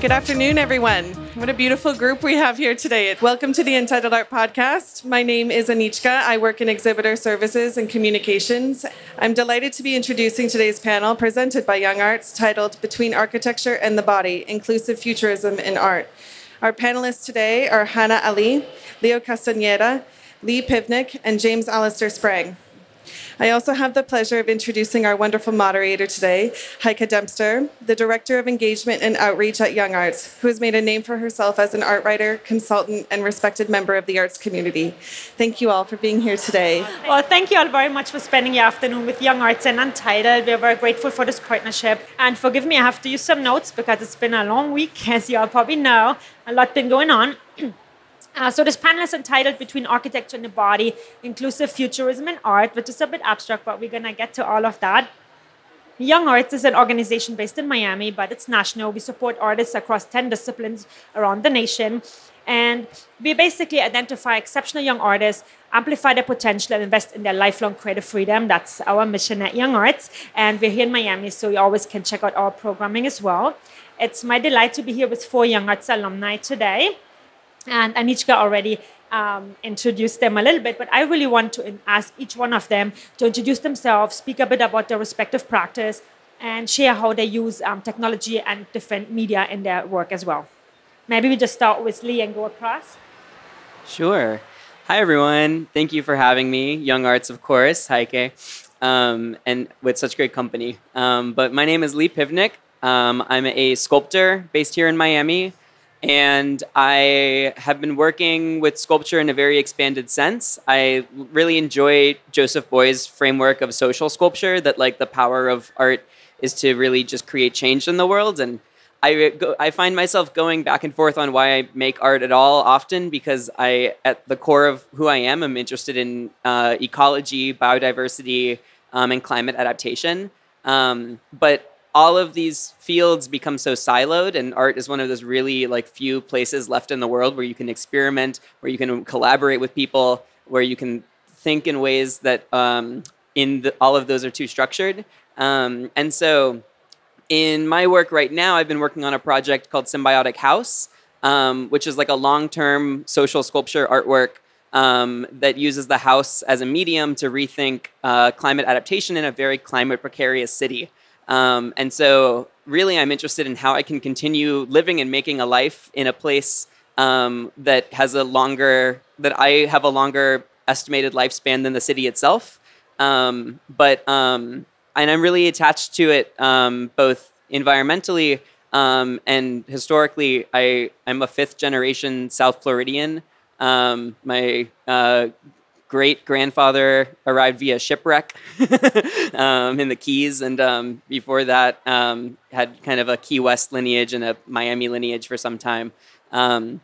Good afternoon, everyone. What a beautiful group we have here today. Welcome to the Untitled Art Podcast. My name is Anichka. I work in exhibitor services and communications. I'm delighted to be introducing today's panel presented by Young Arts titled Between Architecture and the Body Inclusive Futurism in Art. Our panelists today are Hanna Ali, Leo Castaneda, Lee Pivnik, and James Allister Sprang. I also have the pleasure of introducing our wonderful moderator today, Heike Dempster, the Director of Engagement and Outreach at Young Arts, who has made a name for herself as an art writer, consultant, and respected member of the arts community. Thank you all for being here today. Well, thank you all very much for spending your afternoon with Young Arts and Untitled. We're very grateful for this partnership. And forgive me, I have to use some notes because it's been a long week, as you all probably know. A lot been going on. Uh, so this panel is entitled Between Architecture and the Body, Inclusive Futurism in Art, which is a bit abstract, but we're going to get to all of that. Young Arts is an organization based in Miami, but it's national. We support artists across 10 disciplines around the nation. And we basically identify exceptional young artists, amplify their potential, and invest in their lifelong creative freedom. That's our mission at Young Arts. And we're here in Miami, so you always can check out our programming as well. It's my delight to be here with four Young Arts alumni today and Anichka already um, introduced them a little bit, but I really want to ask each one of them to introduce themselves, speak a bit about their respective practice, and share how they use um, technology and different media in their work as well. Maybe we just start with Lee and go across. Sure. Hi, everyone. Thank you for having me. Young Arts, of course. Heike. Um, and with such great company. Um, but my name is Lee Pivnik. Um, I'm a sculptor based here in Miami. And I have been working with sculpture in a very expanded sense. I really enjoy Joseph Beuys' framework of social sculpture that, like, the power of art is to really just create change in the world. And I, go, I find myself going back and forth on why I make art at all often because I, at the core of who I am, I'm interested in uh, ecology, biodiversity, um, and climate adaptation. Um, but all of these fields become so siloed and art is one of those really like few places left in the world where you can experiment where you can collaborate with people where you can think in ways that um, in the, all of those are too structured. Um, and so in my work right now i've been working on a project called symbiotic house um, which is like a long-term social sculpture artwork um, that uses the house as a medium to rethink uh, climate adaptation in a very climate precarious city um, and so, really, I'm interested in how I can continue living and making a life in a place um, that has a longer, that I have a longer estimated lifespan than the city itself. Um, but, um, and I'm really attached to it um, both environmentally um, and historically. I, I'm a fifth generation South Floridian. my uh, great grandfather arrived via shipwreck um, in the Keys, and um, before that um, had kind of a Key West lineage and a Miami lineage for some time. Um,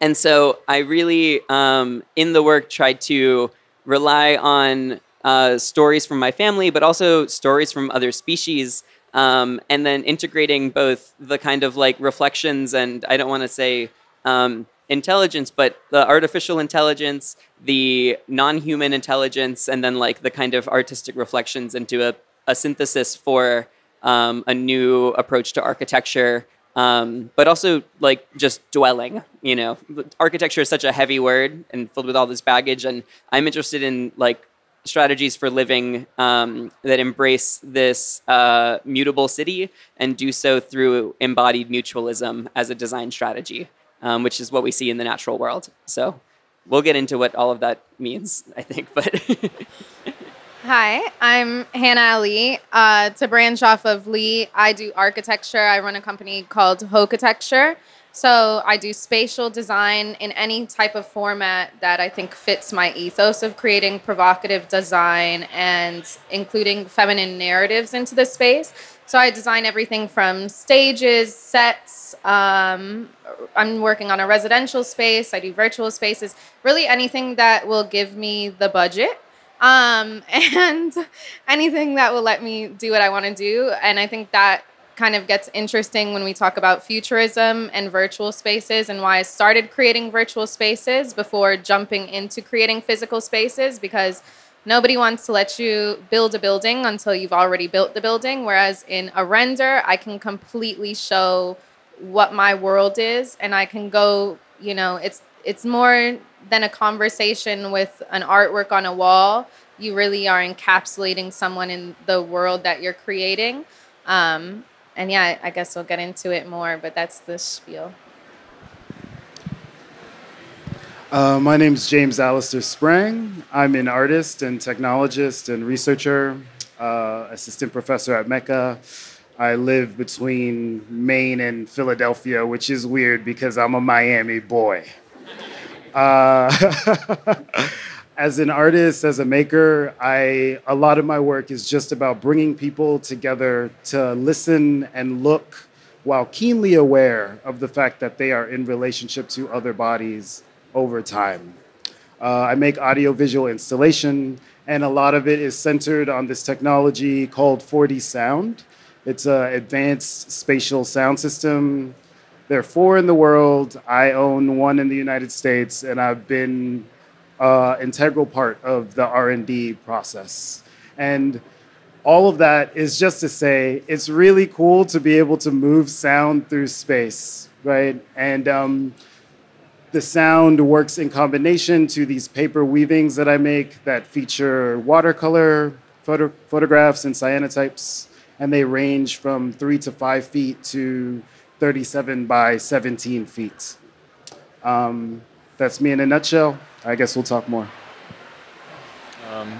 and so I really, um, in the work, tried to rely on uh, stories from my family, but also stories from other species. Um, and then integrating both the kind of like reflections and I don't want to say um, intelligence, but the artificial intelligence, the non human intelligence, and then like the kind of artistic reflections into a, a synthesis for um, a new approach to architecture. Um, but also like just dwelling, you know, architecture is such a heavy word and filled with all this baggage. And I'm interested in like strategies for living um, that embrace this uh, mutable city and do so through embodied mutualism as a design strategy um, which is what we see in the natural world. So we'll get into what all of that means, I think. But Hi, I'm Hanna Ali. Uh, to branch off of Lee, I do architecture. I run a company called Hokitecture. So I do spatial design in any type of format that I think fits my ethos of creating provocative design and including feminine narratives into the space. So I design everything from stages, sets. Um, I'm working on a residential space. I do virtual spaces. Really, anything that will give me the budget um, and anything that will let me do what I want to do. And I think that kind of gets interesting when we talk about futurism and virtual spaces and why I started creating virtual spaces before jumping into creating physical spaces because Nobody wants to let you build a building until you've already built the building. Whereas in a render, I can completely show what my world is and I can go, you know, it's it's more than a conversation with an artwork on a wall. You really are encapsulating someone in the world that you're creating. Um, and yeah, I guess we'll get into it more, but that's the spiel. Uh, my name is James Allister Sprang. I'm an artist and technologist and researcher, uh, assistant professor at MECA. I live between Maine and Philadelphia, which is weird because I'm a Miami boy. Uh, as an artist, as a maker, I a lot of my work is just about bringing people together to listen and look while keenly aware of the fact that they are in relationship to other bodies over time. Uh, I make audiovisual installation, and a lot of it is centered on this technology called 4D sound. It's an advanced spatial sound system. There are four in the world. I own one in the United States, and I've been uh, integral part of the R&D process. And all of that is just to say it's really cool to be able to move sound through space, right? And um, the sound works in combination to these paper weavings that I make that feature watercolor photo- photographs and cyanotypes, and they range from three to five feet to 37 by 17 feet. Um, that's me in a nutshell. I guess we'll talk more. Um,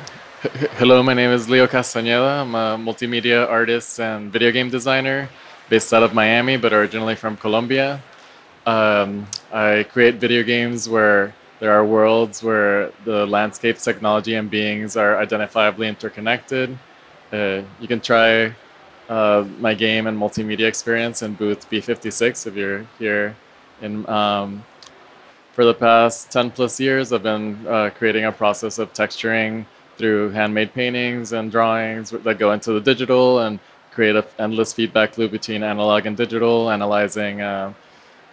hello, my name is Leo Castañeda. I'm a multimedia artist and video game designer based out of Miami, but originally from Colombia. Um, I create video games where there are worlds where the landscapes, technology, and beings are identifiably interconnected. Uh, you can try uh, my game and multimedia experience in booth B56 if you're here. In um, for the past 10 plus years, I've been uh, creating a process of texturing through handmade paintings and drawings that go into the digital and create an endless feedback loop between analog and digital, analyzing uh,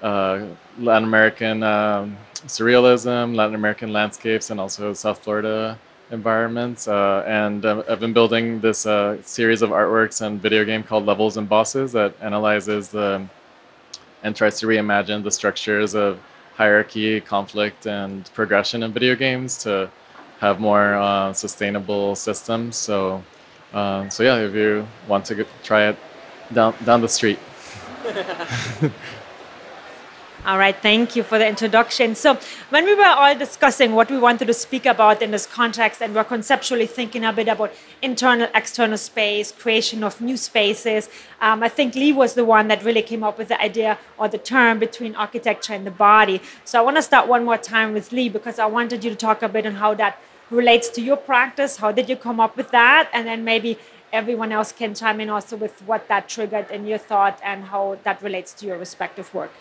uh, Latin American um, surrealism, Latin American landscapes, and also South Florida environments. Uh, and uh, I've been building this uh, series of artworks and video game called Levels and Bosses that analyzes the and tries to reimagine the structures of hierarchy, conflict, and progression in video games to have more uh, sustainable systems. So, uh, so yeah, if you want to try it down down the street. All right, thank you for the introduction. So, when we were all discussing what we wanted to speak about in this context, and we're conceptually thinking a bit about internal, external space, creation of new spaces, um, I think Lee was the one that really came up with the idea or the term between architecture and the body. So, I want to start one more time with Lee because I wanted you to talk a bit on how that relates to your practice. How did you come up with that? And then maybe everyone else can chime in also with what that triggered in your thought and how that relates to your respective work.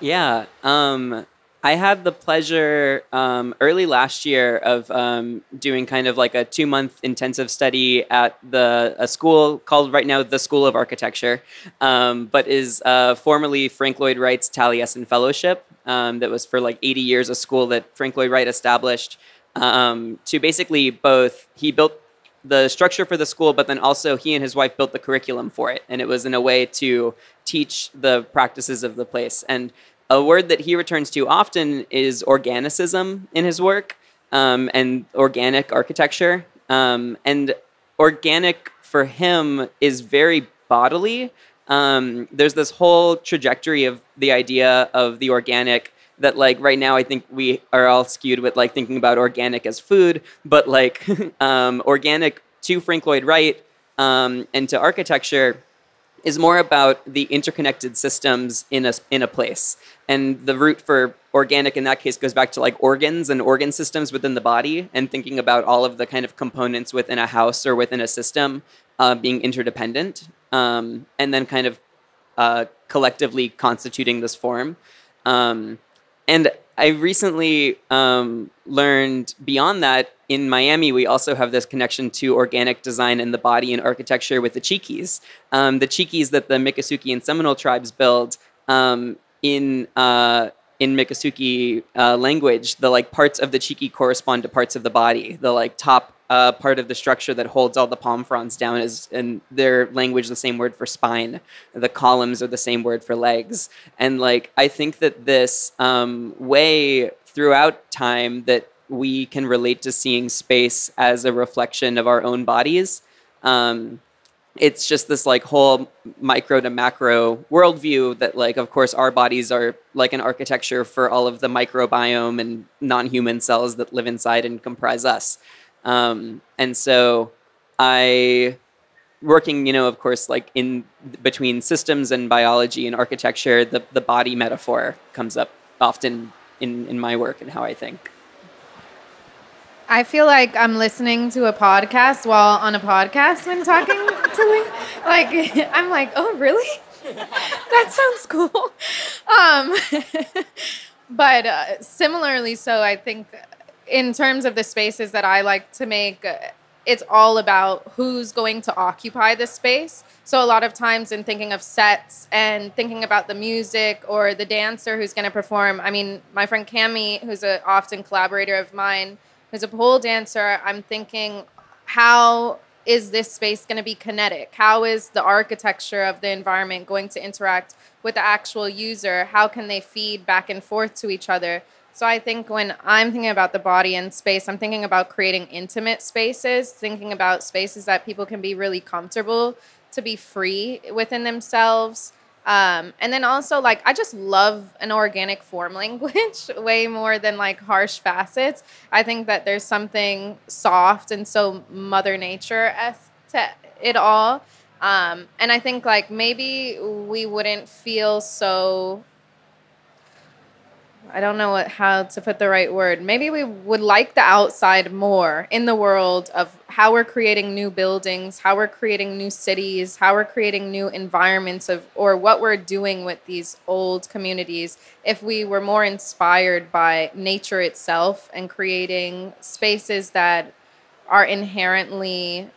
Yeah. Um, I had the pleasure um, early last year of um, doing kind of like a two month intensive study at the a school called right now the School of Architecture, um, but is uh, formerly Frank Lloyd Wright's Taliesin Fellowship. Um, that was for like 80 years a school that Frank Lloyd Wright established um, to basically both he built the structure for the school, but then also he and his wife built the curriculum for it, and it was in a way to teach the practices of the place and a word that he returns to often is organicism in his work um, and organic architecture. Um, and organic for him is very bodily. Um, there's this whole trajectory of the idea of the organic that like right now i think we are all skewed with like thinking about organic as food but like um, organic to frank lloyd wright um, and to architecture is more about the interconnected systems in a in a place. And the root for organic in that case goes back to like organs and organ systems within the body, and thinking about all of the kind of components within a house or within a system uh, being interdependent, um, and then kind of uh, collectively constituting this form. Um, and I recently um, learned beyond that in Miami, we also have this connection to organic design and the body and architecture with the cheekies. Um, the cheekies that the Miccosukee and Seminole tribes build um, in uh, in Miccosukee uh, language, the like parts of the cheeky correspond to parts of the body. The like top uh, part of the structure that holds all the palm fronds down is in their language the same word for spine. The columns are the same word for legs. And like I think that this um, way throughout time that we can relate to seeing space as a reflection of our own bodies. Um, it's just this like whole micro to macro worldview that like of course our bodies are like an architecture for all of the microbiome and non-human cells that live inside and comprise us um, and so i working you know of course like in between systems and biology and architecture the, the body metaphor comes up often in, in my work and how i think I feel like I'm listening to a podcast while on a podcast when talking to Lee. Like I'm like, oh really? that sounds cool. Um, but uh, similarly, so I think in terms of the spaces that I like to make, it's all about who's going to occupy the space. So a lot of times in thinking of sets and thinking about the music or the dancer who's going to perform. I mean, my friend Cami, who's an often collaborator of mine who's a pole dancer, I'm thinking, how is this space going to be kinetic? How is the architecture of the environment going to interact with the actual user? How can they feed back and forth to each other? So I think when I'm thinking about the body and space, I'm thinking about creating intimate spaces, thinking about spaces that people can be really comfortable to be free within themselves um, and then also, like, I just love an organic form language way more than like harsh facets. I think that there's something soft and so Mother Nature esque to it all. Um, and I think like maybe we wouldn't feel so I don't know what, how to put the right word. Maybe we would like the outside more in the world of how we're creating new buildings, how we're creating new cities, how we're creating new environments of or what we're doing with these old communities if we were more inspired by nature itself and creating spaces that are inherently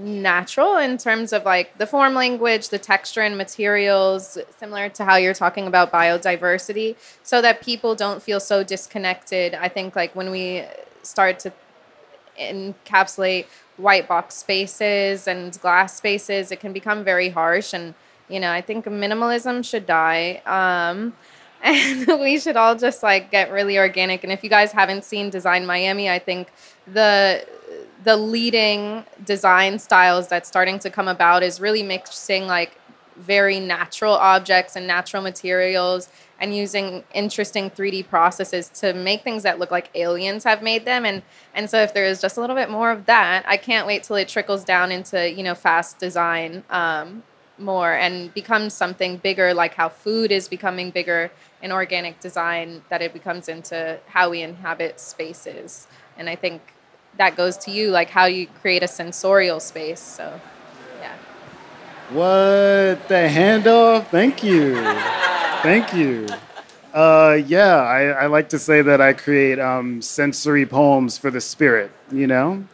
natural in terms of like the form language, the texture and materials, similar to how you're talking about biodiversity, so that people don't feel so disconnected. I think like when we start to encapsulate white box spaces and glass spaces, it can become very harsh. And, you know, I think minimalism should die. Um, and we should all just like get really organic. And if you guys haven't seen Design Miami, I think the the leading design styles that's starting to come about is really mixing like very natural objects and natural materials and using interesting 3D processes to make things that look like aliens have made them. And and so if there is just a little bit more of that I can't wait till it trickles down into you know fast design um, more and becomes something bigger like how food is becoming bigger in organic design that it becomes into how we inhabit spaces. And I think that goes to you, like how you create a sensorial space. So, yeah. What the handoff? Thank you, thank you. Uh, yeah, I, I, like to say that I create um, sensory poems for the spirit, you know,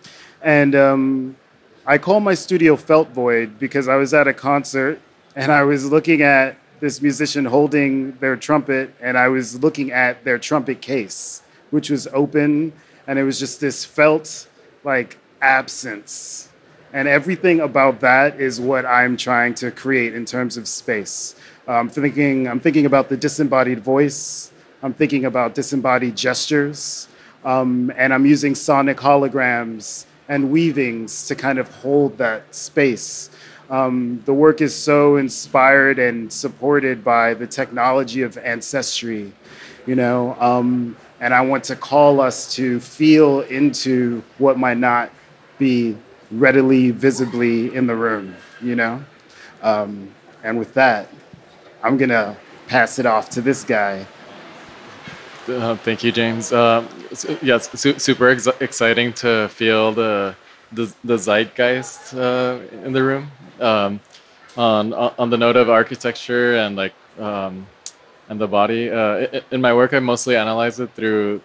and um, I call my studio Felt Void because I was at a concert and I was looking at this musician holding their trumpet, and I was looking at their trumpet case, which was open and it was just this felt like absence. And everything about that is what I'm trying to create in terms of space. I'm thinking, I'm thinking about the disembodied voice. I'm thinking about disembodied gestures. Um, and I'm using sonic holograms and weavings to kind of hold that space. Um, the work is so inspired and supported by the technology of ancestry, you know. Um, and I want to call us to feel into what might not be readily, visibly in the room, you know? Um, and with that, I'm going to pass it off to this guy. Uh, thank you, James. Uh, yes, su- super ex- exciting to feel the the, the zeitgeist uh, in the room. Um, on on the note of architecture and like um, and the body. Uh, in my work, I mostly analyze it through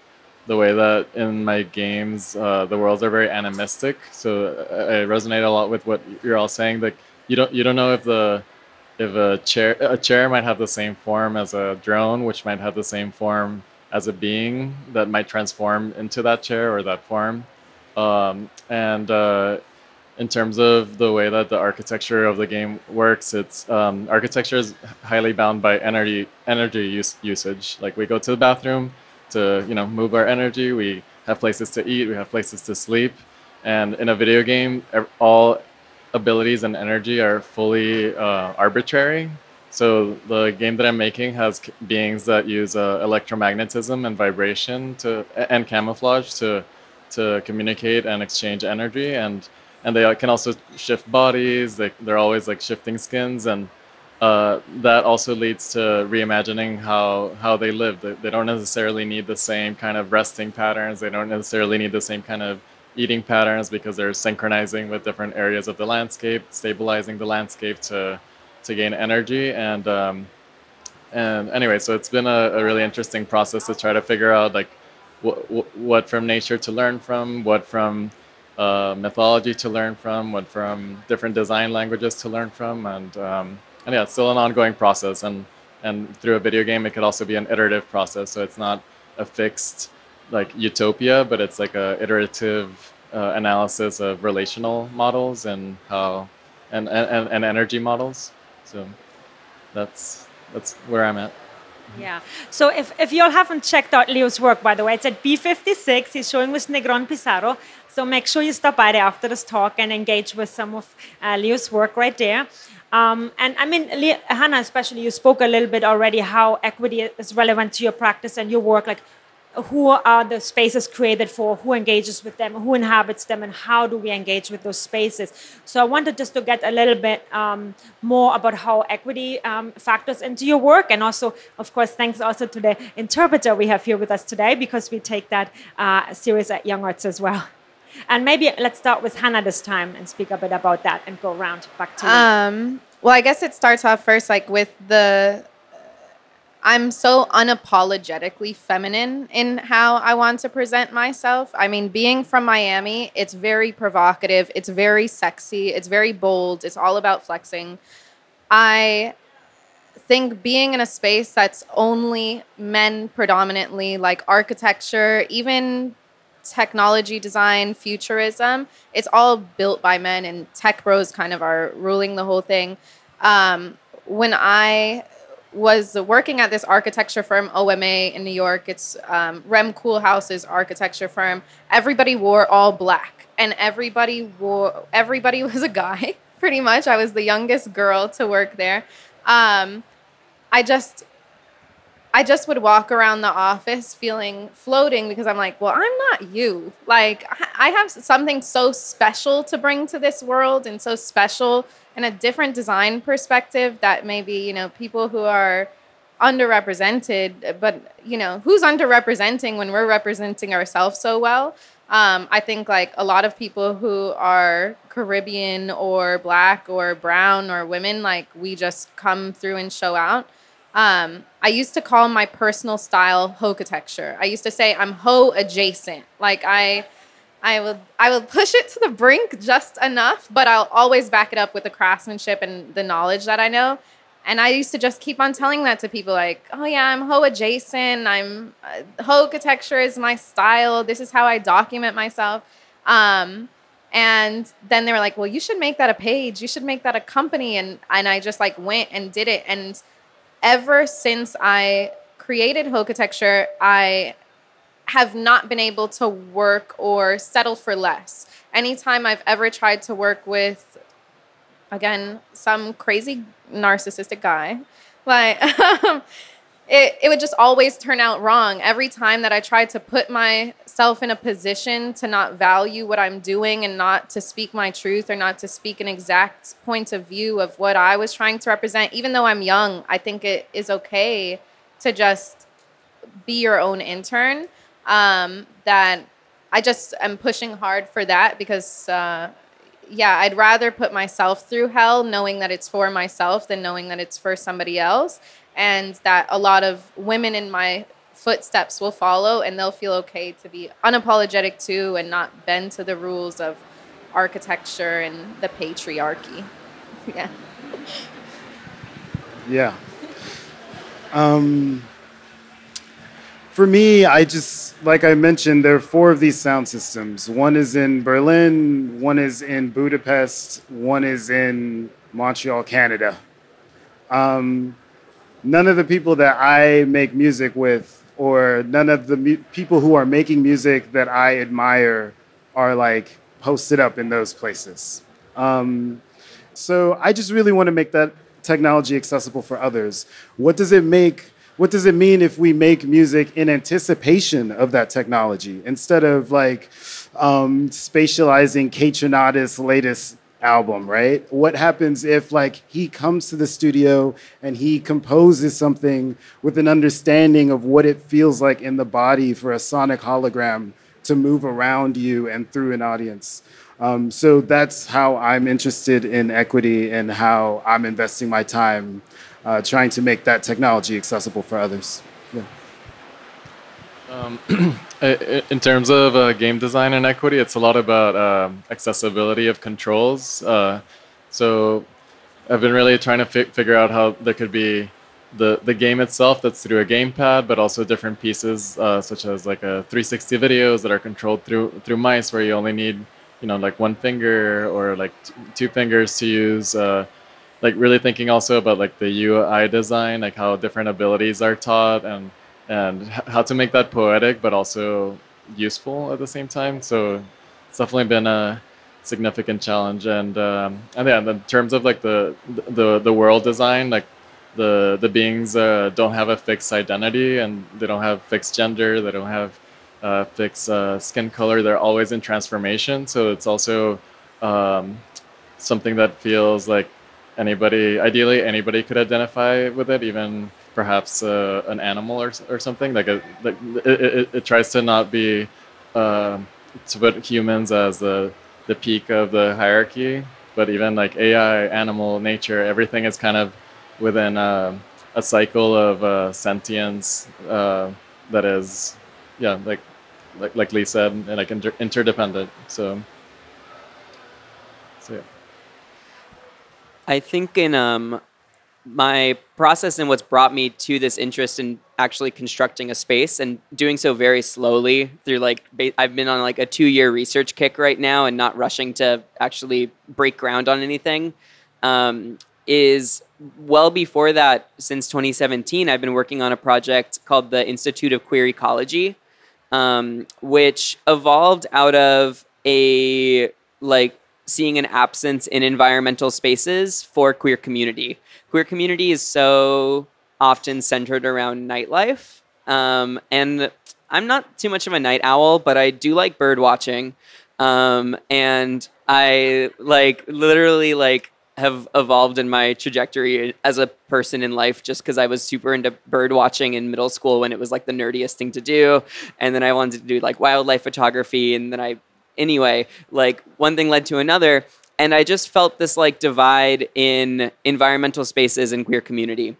the way that in my games uh, the worlds are very animistic. So I resonate a lot with what you're all saying. Like you don't you don't know if the if a chair a chair might have the same form as a drone, which might have the same form as a being that might transform into that chair or that form. Um, and uh, in terms of the way that the architecture of the game works, it's um, architecture is highly bound by energy energy use, usage. Like we go to the bathroom to you know move our energy. We have places to eat. We have places to sleep. And in a video game, all abilities and energy are fully uh, arbitrary. So the game that I'm making has beings that use uh, electromagnetism and vibration to and camouflage to to communicate and exchange energy and and they can also shift bodies. They they're always like shifting skins and uh, that also leads to reimagining how how they live. They, they don't necessarily need the same kind of resting patterns. They don't necessarily need the same kind of eating patterns because they're synchronizing with different areas of the landscape, stabilizing the landscape to to gain energy and um, and anyway, so it's been a, a, really interesting process to try to figure out like what what from nature to learn from, what from uh, mythology to learn from, what from different design languages to learn from, and um, and yeah, it's still an ongoing process. And and through a video game, it could also be an iterative process. So it's not a fixed like utopia, but it's like a iterative uh, analysis of relational models and how and, and, and energy models. So that's that's where I'm at. Yeah. So if, if you all haven't checked out Leo's work, by the way, it's at B56. He's showing with Negron Pizarro. So make sure you stop by there after this talk and engage with some of uh, Leo's work right there. Um, and I mean, Hanna, especially, you spoke a little bit already how equity is relevant to your practice and your work. Like, who are the spaces created for? Who engages with them? Who inhabits them? And how do we engage with those spaces? So I wanted just to get a little bit um, more about how equity um, factors into your work, and also, of course, thanks also to the interpreter we have here with us today because we take that uh, serious at Young Arts as well. And maybe let's start with Hanna this time and speak a bit about that and go around back to you. Um, well, I guess it starts off first like with the I'm so unapologetically feminine in how I want to present myself. I mean, being from Miami, it's very provocative, it's very sexy, it's very bold, it's all about flexing. I think being in a space that's only men predominantly, like architecture, even technology design, futurism. It's all built by men, and tech bros kind of are ruling the whole thing. Um, when I was working at this architecture firm, OMA in New York, it's um, Rem Koolhaas's architecture firm. Everybody wore all black, and everybody wore everybody was a guy. Pretty much, I was the youngest girl to work there. Um, I just I just would walk around the office feeling floating because I'm like, well, I'm not you. Like, I have something so special to bring to this world and so special in a different design perspective that maybe, you know, people who are underrepresented, but, you know, who's underrepresenting when we're representing ourselves so well? Um, I think like a lot of people who are Caribbean or black or brown or women, like, we just come through and show out. Um, I used to call my personal style ho architecture. I used to say I'm ho adjacent. Like I I will I will push it to the brink just enough, but I'll always back it up with the craftsmanship and the knowledge that I know. And I used to just keep on telling that to people like, "Oh yeah, I'm ho adjacent. I'm uh, ho architecture is my style. This is how I document myself." Um, and then they were like, "Well, you should make that a page. You should make that a company." And and I just like went and did it and ever since I created ho Architecture, I have not been able to work or settle for less. Anytime I've ever tried to work with, again, some crazy narcissistic guy, like, it, it would just always turn out wrong. Every time that I tried to put myself in a position to not value what I'm doing and not to speak my truth or not to speak an exact point of view of what I was trying to represent, even though I'm young, I think it is okay to just be your own intern. Um, that I just am pushing hard for that because, uh, yeah, I'd rather put myself through hell knowing that it's for myself than knowing that it's for somebody else and that a lot of women in my footsteps will follow and they'll feel okay to be unapologetic too and not bend to the rules of architecture and the patriarchy. yeah. Yeah. Um, for me, I just, like I mentioned, there are four of these sound systems. One is in Berlin, one is in Budapest, one is in Montreal, Canada. Um, none of the people that I make music with, or none of the mu- people who are making music that I admire, are like posted up in those places. Um, so I just really want to make that technology accessible for others. What does it make? What does it mean if we make music in anticipation of that technology instead of like um, spatializing Kaytranada's latest album, right? What happens if like he comes to the studio and he composes something with an understanding of what it feels like in the body for a sonic hologram to move around you and through an audience? Um, so that's how I'm interested in equity and how I'm investing my time uh, trying to make that technology accessible for others. Yeah. Um, in terms of uh, game design and equity, it's a lot about um, accessibility of controls. Uh, so I've been really trying to fi- figure out how there could be the, the game itself that's through a gamepad, but also different pieces uh, such as like a 360 videos that are controlled through through mice, where you only need you know like one finger or like t- two fingers to use. Uh, like really thinking also about like the UI design, like how different abilities are taught and and how to make that poetic but also useful at the same time. So it's definitely been a significant challenge. And um, and yeah, in terms of like the the the world design, like the the beings uh, don't have a fixed identity and they don't have fixed gender. They don't have uh, fixed uh, skin color. They're always in transformation. So it's also um, something that feels like anybody ideally anybody could identify with it even perhaps uh, an animal or, or something. Like, a, like it, it, it tries to not be uh, to put humans as the the peak of the hierarchy but even like ai animal nature everything is kind of within uh, a cycle of uh, sentience uh, that is yeah like like like lee said and like inter- interdependent so so yeah I think in um, my process and what's brought me to this interest in actually constructing a space and doing so very slowly through like I've been on like a two year research kick right now and not rushing to actually break ground on anything um, is well before that since 2017 I've been working on a project called the Institute of Queer Ecology um, which evolved out of a like seeing an absence in environmental spaces for queer community. Queer community is so often centered around nightlife. Um, and I'm not too much of a night owl, but I do like bird watching. Um, and I like literally like have evolved in my trajectory as a person in life just because I was super into bird watching in middle school when it was like the nerdiest thing to do. And then I wanted to do like wildlife photography. And then I anyway, like one thing led to another. And I just felt this like divide in environmental spaces and queer community.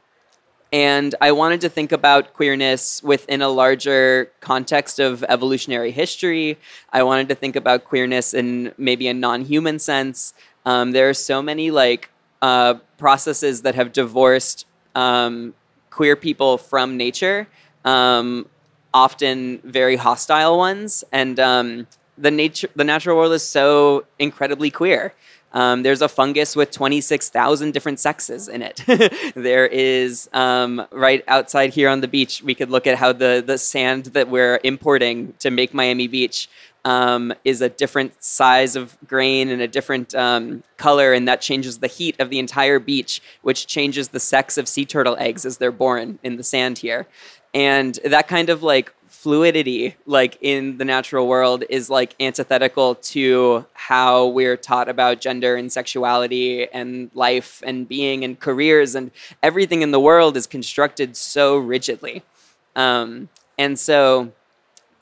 And I wanted to think about queerness within a larger context of evolutionary history. I wanted to think about queerness in maybe a non human sense. Um, there are so many like uh, processes that have divorced um, queer people from nature, um, often very hostile ones. And um, the nature the natural world is so incredibly queer. Um, there's a fungus with 26,000 different sexes in it. there is um, right outside here on the beach. We could look at how the the sand that we're importing to make Miami Beach um, is a different size of grain and a different um, color, and that changes the heat of the entire beach, which changes the sex of sea turtle eggs as they're born in the sand here. And that kind of like fluidity like in the natural world is like antithetical to how we're taught about gender and sexuality and life and being and careers and everything in the world is constructed so rigidly. Um, and so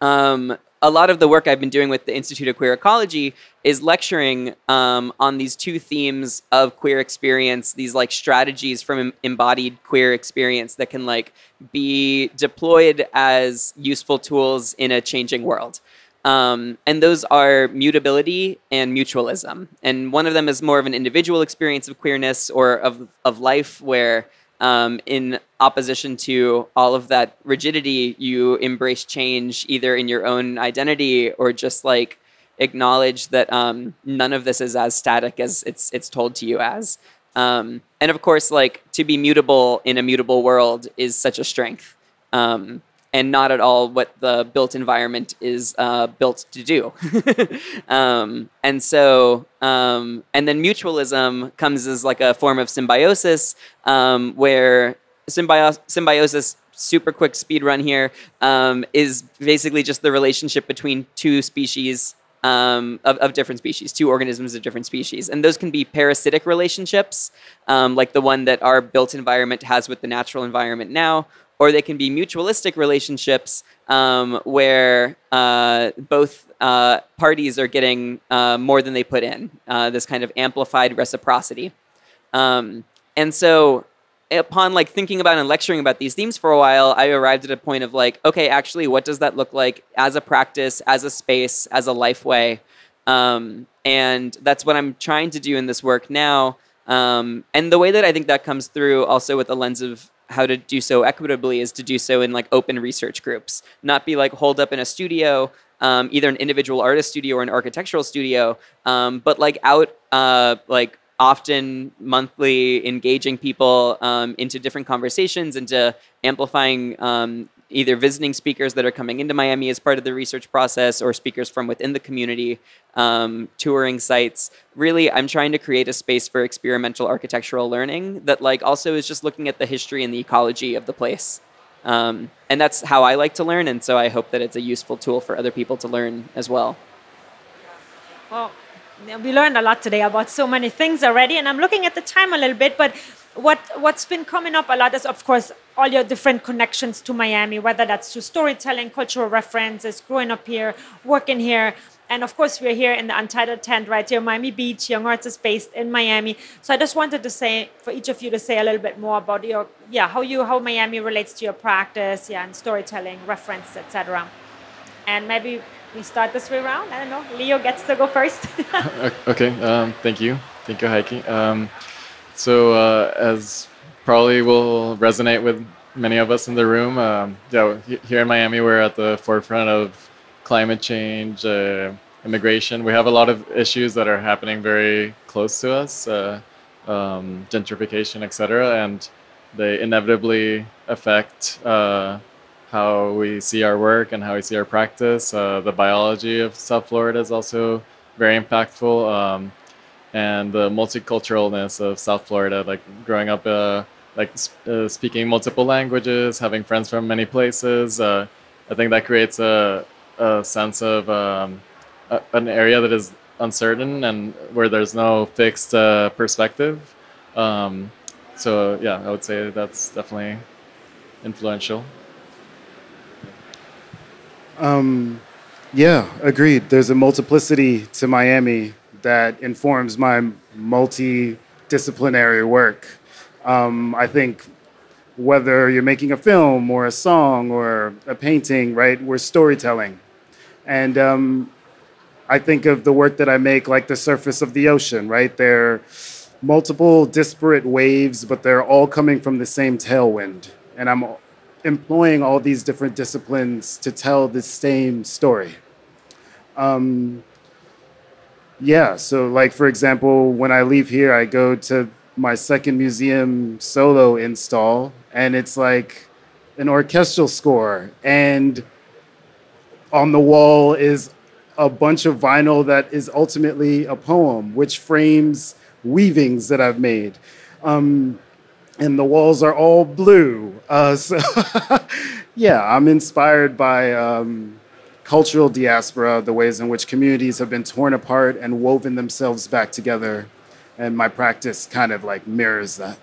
um, a lot of the work I've been doing with the Institute of Queer Ecology is lecturing um, on these two themes of queer experience, these like strategies from embodied queer experience that can like be deployed as useful tools in a changing world. Um, and those are mutability and mutualism. And one of them is more of an individual experience of queerness or of, of life where um, in opposition to all of that rigidity, you embrace change either in your own identity or just like acknowledge that um, none of this is as static as it's it's told to you as. Um, and of course, like to be mutable in a mutable world is such a strength, um, and not at all what the built environment is uh, built to do. Um, and so, um, and then mutualism comes as like a form of symbiosis, um, where symbio- symbiosis super quick speed run here um, is basically just the relationship between two species um, of, of different species, two organisms of different species. And those can be parasitic relationships, um, like the one that our built environment has with the natural environment now, or they can be mutualistic relationships um, where uh, both uh, parties are getting uh, more than they put in, uh, this kind of amplified reciprocity. Um, and so upon like thinking about and lecturing about these themes for a while, I arrived at a point of like, okay, actually, what does that look like as a practice, as a space, as a life way? Um, and that's what I'm trying to do in this work now. Um, and the way that I think that comes through also with the lens of how to do so equitably is to do so in like open research groups, not be like holed up in a studio, um, either an individual artist studio or an architectural studio, um, but like out uh, like often monthly engaging people um, into different conversations into amplifying um, either visiting speakers that are coming into miami as part of the research process or speakers from within the community um, touring sites. Really i'm trying to create a space for experimental architectural learning that like also is just looking at the history and the ecology of the place. Um, and that's how i like to learn and so i hope that it's a useful tool for other people to learn as well. Well we learned a lot today about so many things already and i'm looking at the time a little bit but what what's been coming up a lot is of course all your different connections to miami whether that's through storytelling cultural references growing up here working here and of course we're here in the untitled tent right here miami beach young arts is based in miami so i just wanted to say for each of you to say a little bit more about your yeah how you how miami relates to your practice yeah and storytelling reference etc and maybe we start this way around. I don't know. Leo gets to go first. okay. Um, thank you. Thank you, Heike. Um, so, uh, as probably will resonate with many of us in the room, um, yeah, here in Miami, we're at the forefront of climate change, uh, immigration. We have a lot of issues that are happening very close to us, uh, um, gentrification, etc., and they inevitably affect uh, how we see our work and how we see our practice. Uh, the biology of South Florida is also very impactful, um, and the multiculturalness of South Florida, like growing up, uh, like uh, speaking multiple languages, having friends from many places. Uh, I think that creates a, a sense of um, a, an area that is uncertain and where there's no fixed uh, perspective. Um, so yeah, I would say that's definitely influential. Um, yeah, agreed. There's a multiplicity to Miami that informs my multidisciplinary work. Um, I think whether you're making a film or a song or a painting, right, we're storytelling. And um, I think of the work that I make like the surface of the ocean, right? They're multiple disparate waves, but they're all coming from the same tailwind. And I'm employing all these different disciplines to tell the same story. Um, yeah, so like for example, when I leave here, I go to my second museum solo install, and it's like an orchestral score, and on the wall is a bunch of vinyl that is ultimately a poem, which frames weavings that I've made. Um, and the walls are all blue. Uh, so, yeah, I'm inspired by um, cultural diaspora, the ways in which communities have been torn apart and woven themselves back together. And my practice kind of like mirrors that.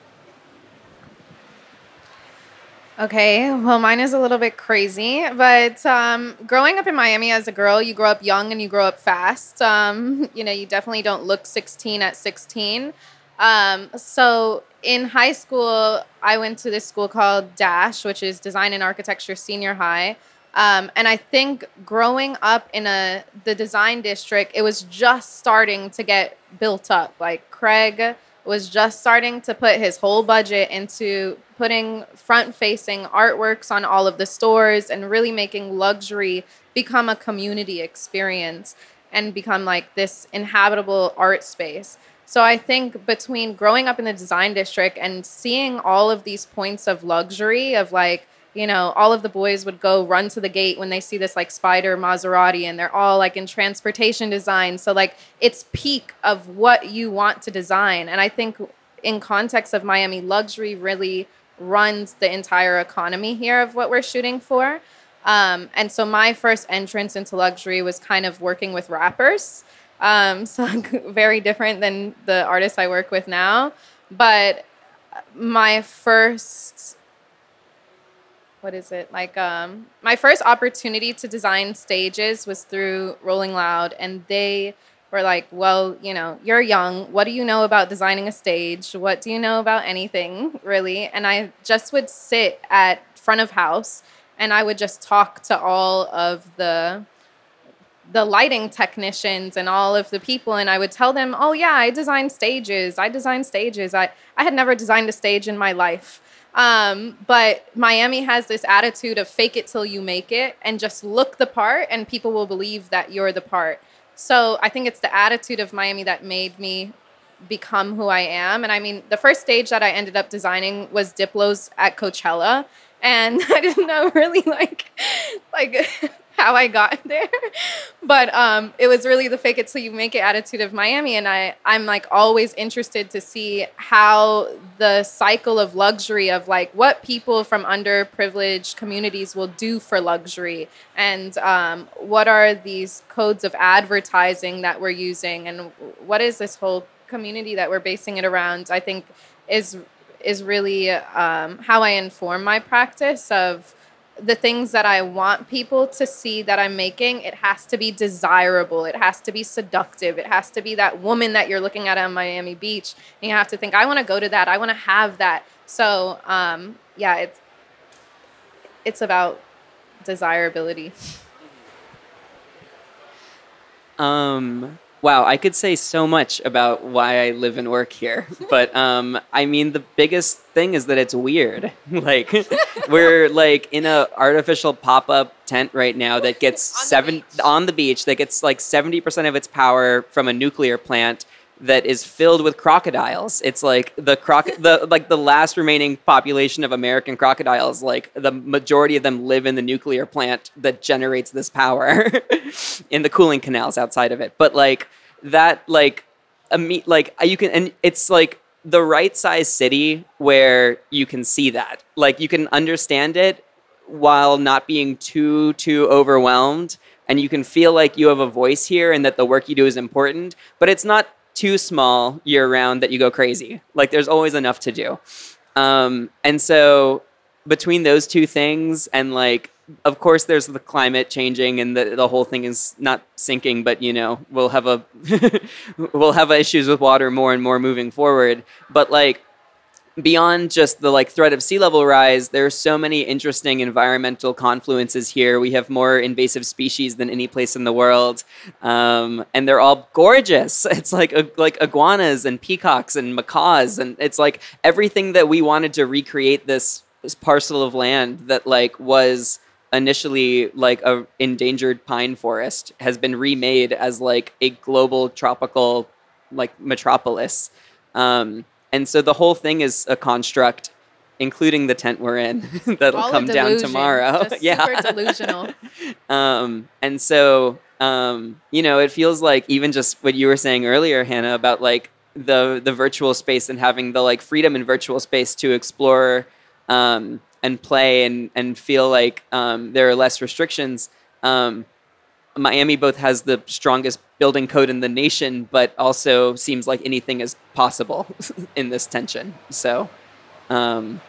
Okay, well, mine is a little bit crazy, but um, growing up in Miami as a girl, you grow up young and you grow up fast. Um, you know, you definitely don't look 16 at 16. Um, so in high school, I went to this school called Dash, which is Design and Architecture Senior High. Um, and I think growing up in a the design district, it was just starting to get built up. Like Craig was just starting to put his whole budget into putting front facing artworks on all of the stores and really making luxury become a community experience and become like this inhabitable art space. So I think between growing up in the design district and seeing all of these points of luxury of like you know, all of the boys would go run to the gate when they see this like spider Maserati and they're all like in transportation design. So like it's peak of what you want to design. And I think in context of Miami luxury really runs the entire economy here of what we're shooting for. Um, and so my first entrance into luxury was kind of working with rappers. Um, so very different than the artists I work with now. But my first what is it like um my first opportunity to design stages was through rolling loud and they were like well you know you're young what do you know about designing a stage what do you know about anything really and i just would sit at front of house and i would just talk to all of the the lighting technicians and all of the people and I would tell them, "Oh yeah, I design stages. I design stages. I I had never designed a stage in my life." Um, but Miami has this attitude of fake it till you make it and just look the part and people will believe that you're the part. So I think it's the attitude of Miami that made me become who I am. And I mean, the first stage that I ended up designing was Diplo's at Coachella. And I didn't know really like like how I got there. but um, it was really the fake it till you make it attitude of Miami. And I, I'm like always interested to see how the cycle of luxury of like what people from underprivileged communities will do for luxury and um, what are these codes of advertising that we're using and what is this whole community that we're basing it around, I think is is really um, how I inform my practice of the things that I want people to see that I'm making, it has to be desirable. It has to be seductive. It has to be that woman that you're looking at on Miami Beach. And you have to think, I want to go to that. I want to have that. So, um, yeah, it's it's about desirability. Um, Wow, I could say so much about why I live and work here, but um, I mean the biggest thing is that it's weird. like we're like in a artificial pop up tent right now that gets on seven the on the beach that gets like seventy percent of its power from a nuclear plant that is filled with crocodiles. It's like the croc the like the last remaining population of American crocodiles. Like the majority of them live in the nuclear plant that generates this power in the cooling canals outside of it. But like that, like a meet like you can and it's like the right size city where you can see that. Like you can understand it while not being too too overwhelmed and you can feel like you have a voice here and that the work you do is important but it's not too small year round that you go crazy. Like there's always enough to do. Um, and so between those two things and like of course there's the climate changing and the, the whole thing is not sinking but you know we'll have a we'll have issues with water more and more moving forward but like beyond just the like threat of sea level rise, there are so many interesting environmental confluences here. We have more invasive species than any place in the world, um, and they're all gorgeous. It's like uh, like iguanas and peacocks and macaws, and it's like everything that we wanted to recreate this this parcel of land that like was initially like a endangered pine forest has been remade as like a global tropical like metropolis. Um, and so the whole thing is a construct, including the tent we're in that'll All come down tomorrow. Just yeah, super delusional. um, and so um, you know, it feels like even just what you were saying earlier, Hanna, about like the the virtual space and having the like freedom in virtual space to explore um, and play and and feel like um, there are less restrictions. Um, Miami both has the strongest building code in the nation, but also seems like anything is possible in this tension. So, um,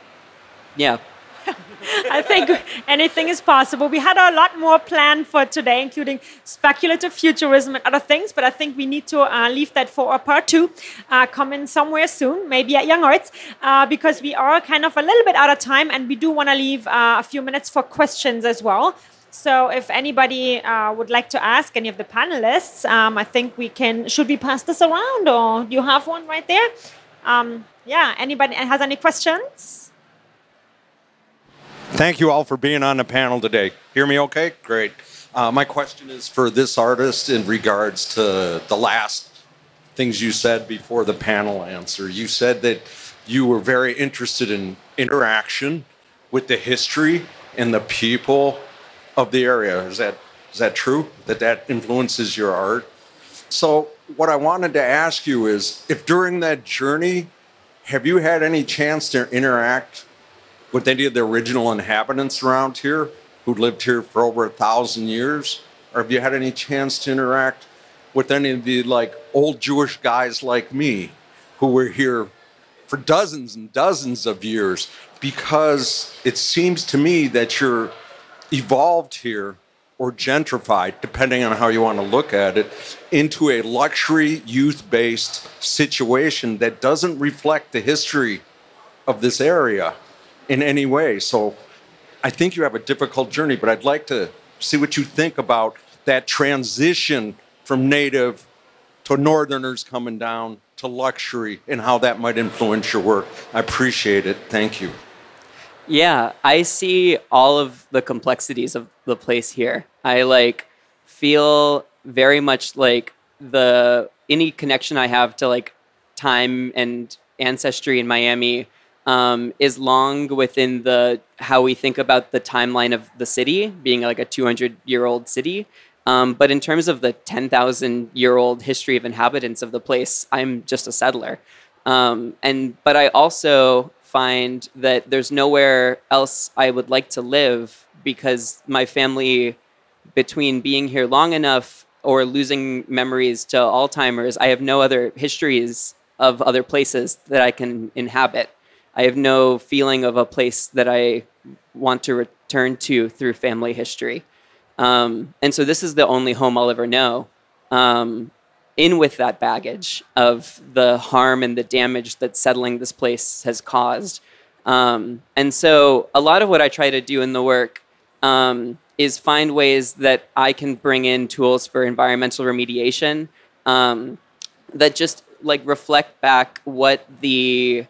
yeah. I think anything is possible. We had a lot more planned for today, including speculative futurism and other things, but I think we need to uh, leave that for a part two, uh, coming somewhere soon, maybe at YoungArts, uh, because we are kind of a little bit out of time and we do want to leave uh, a few minutes for questions as well. So if anybody uh, would like to ask any of the panelists, um, I think we can. Should we pass this around, or do you have one right there? Um, yeah, anybody has any questions? Thank you all for being on the panel today. Hear me okay? Great. Uh, my question is for this artist in regards to the last things you said before the panel answer. You said that you were very interested in interaction with the history and the people of the area. Is that is that true? That that influences your art? So what I wanted to ask you is if during that journey have you had any chance to interact with any of the original inhabitants around here who lived here for over a thousand years? Or have you had any chance to interact with any of the like old Jewish guys like me who were here for dozens and dozens of years? Because it seems to me that you're evolved here or gentrified, depending on how you want to look at it, into a luxury youth based situation that doesn't reflect the history of this area in any way. So I think you have a difficult journey, but I'd like to see what you think about that transition from native to northerners coming down to luxury and how that might influence your work. I appreciate it. Thank you. Yeah, I see all of the complexities of the place here. I like feel very much like the any connection I have to like time and ancestry in Miami um, is long within the how we think about the timeline of the city being like a 200 year old city. Um, but in terms of the 10,000 year old history of inhabitants of the place, I'm just a settler. Um, and but I also find that there's nowhere else I would like to live because my family, between being here long enough or losing memories to Alzheimer's, I have no other histories of other places that I can inhabit. I have no feeling of a place that I want to return to through family history. Um, and so this is the only home I'll ever know. Um, in with that baggage of the harm and the damage that settling this place has caused. Um, and so, a lot of what I try to do in the work um, is find ways that I can bring in tools for environmental remediation um, that just like reflect back what the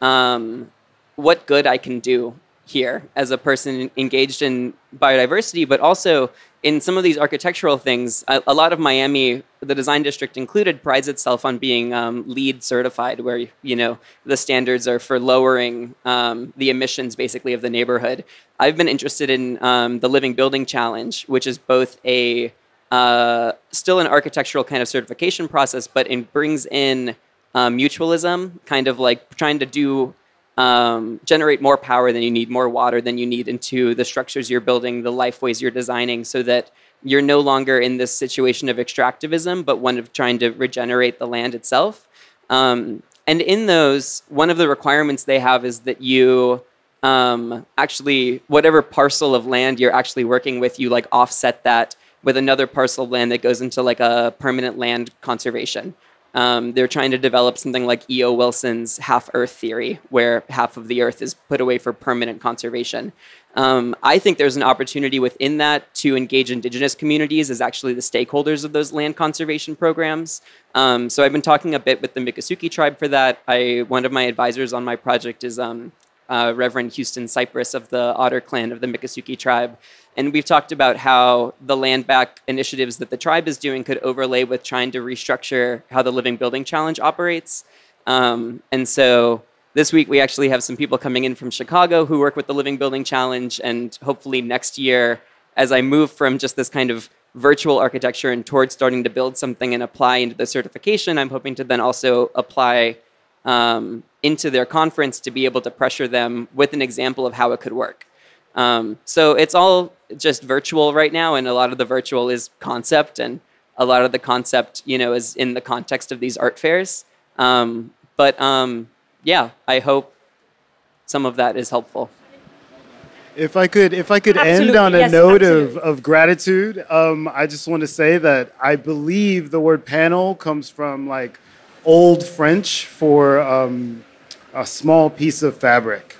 um, what good I can do here as a person engaged in biodiversity, but also in some of these architectural things, a, a, lot of Miami, the design district included, prides itself on being um, LEED certified, where you know the standards are for lowering um, the emissions, basically, of the neighborhood. I've been interested in um, the Living Building Challenge, which is both a uh, still an architectural kind of certification process, but it brings in uh, mutualism, kind of like trying to do um, generate more power than you need, more water than you need into the structures you're building, the lifeways you're designing, so that you're no longer in this situation of extractivism, but one of trying to regenerate the land itself. Um, and in those, one of the requirements they have is that you um, actually, whatever parcel of land you're actually working with, you like offset that with another parcel of land that goes into like a permanent land conservation. Um, they're trying to develop something like E.O. Wilson's half Earth theory, where half of the Earth is put away for permanent conservation. Um, I think there's an opportunity within that to engage indigenous communities as actually the stakeholders of those land conservation programs. Um, so I've been talking a bit with the Miccosukee tribe for that. I one of my advisors on my project is um, uh, Reverend Houston Cypress of the Otter Clan of the Miccosukee tribe. And we've talked about how the land back initiatives that the tribe is doing could overlay with trying to restructure how the Living Building Challenge operates. Um, and so this week we actually have some people coming in from Chicago who work with the Living Building Challenge. And hopefully next year, as I move from just this kind of virtual architecture and towards starting to build something and apply into the certification, I'm hoping to then also apply um, into their conference to be able to pressure them with an example of how it could work. Um, so it's all just virtual right now, and a lot of the virtual is concept, and a lot of the concept, you know, is in the context of these art fairs. Um, but um, yeah, I hope some of that is helpful. If I could, if I could Absolutely. end on a Yes, note of, of gratitude, um, I just want to say that I believe the word panel comes from like old French for um, a small piece of fabric.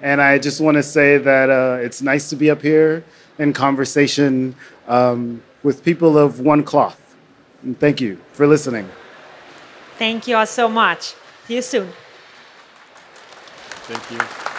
And I just want to say that uh, it's nice to be up here in conversation um, with people of one cloth. And thank you for listening. Thank you all so much. See you soon. Thank you.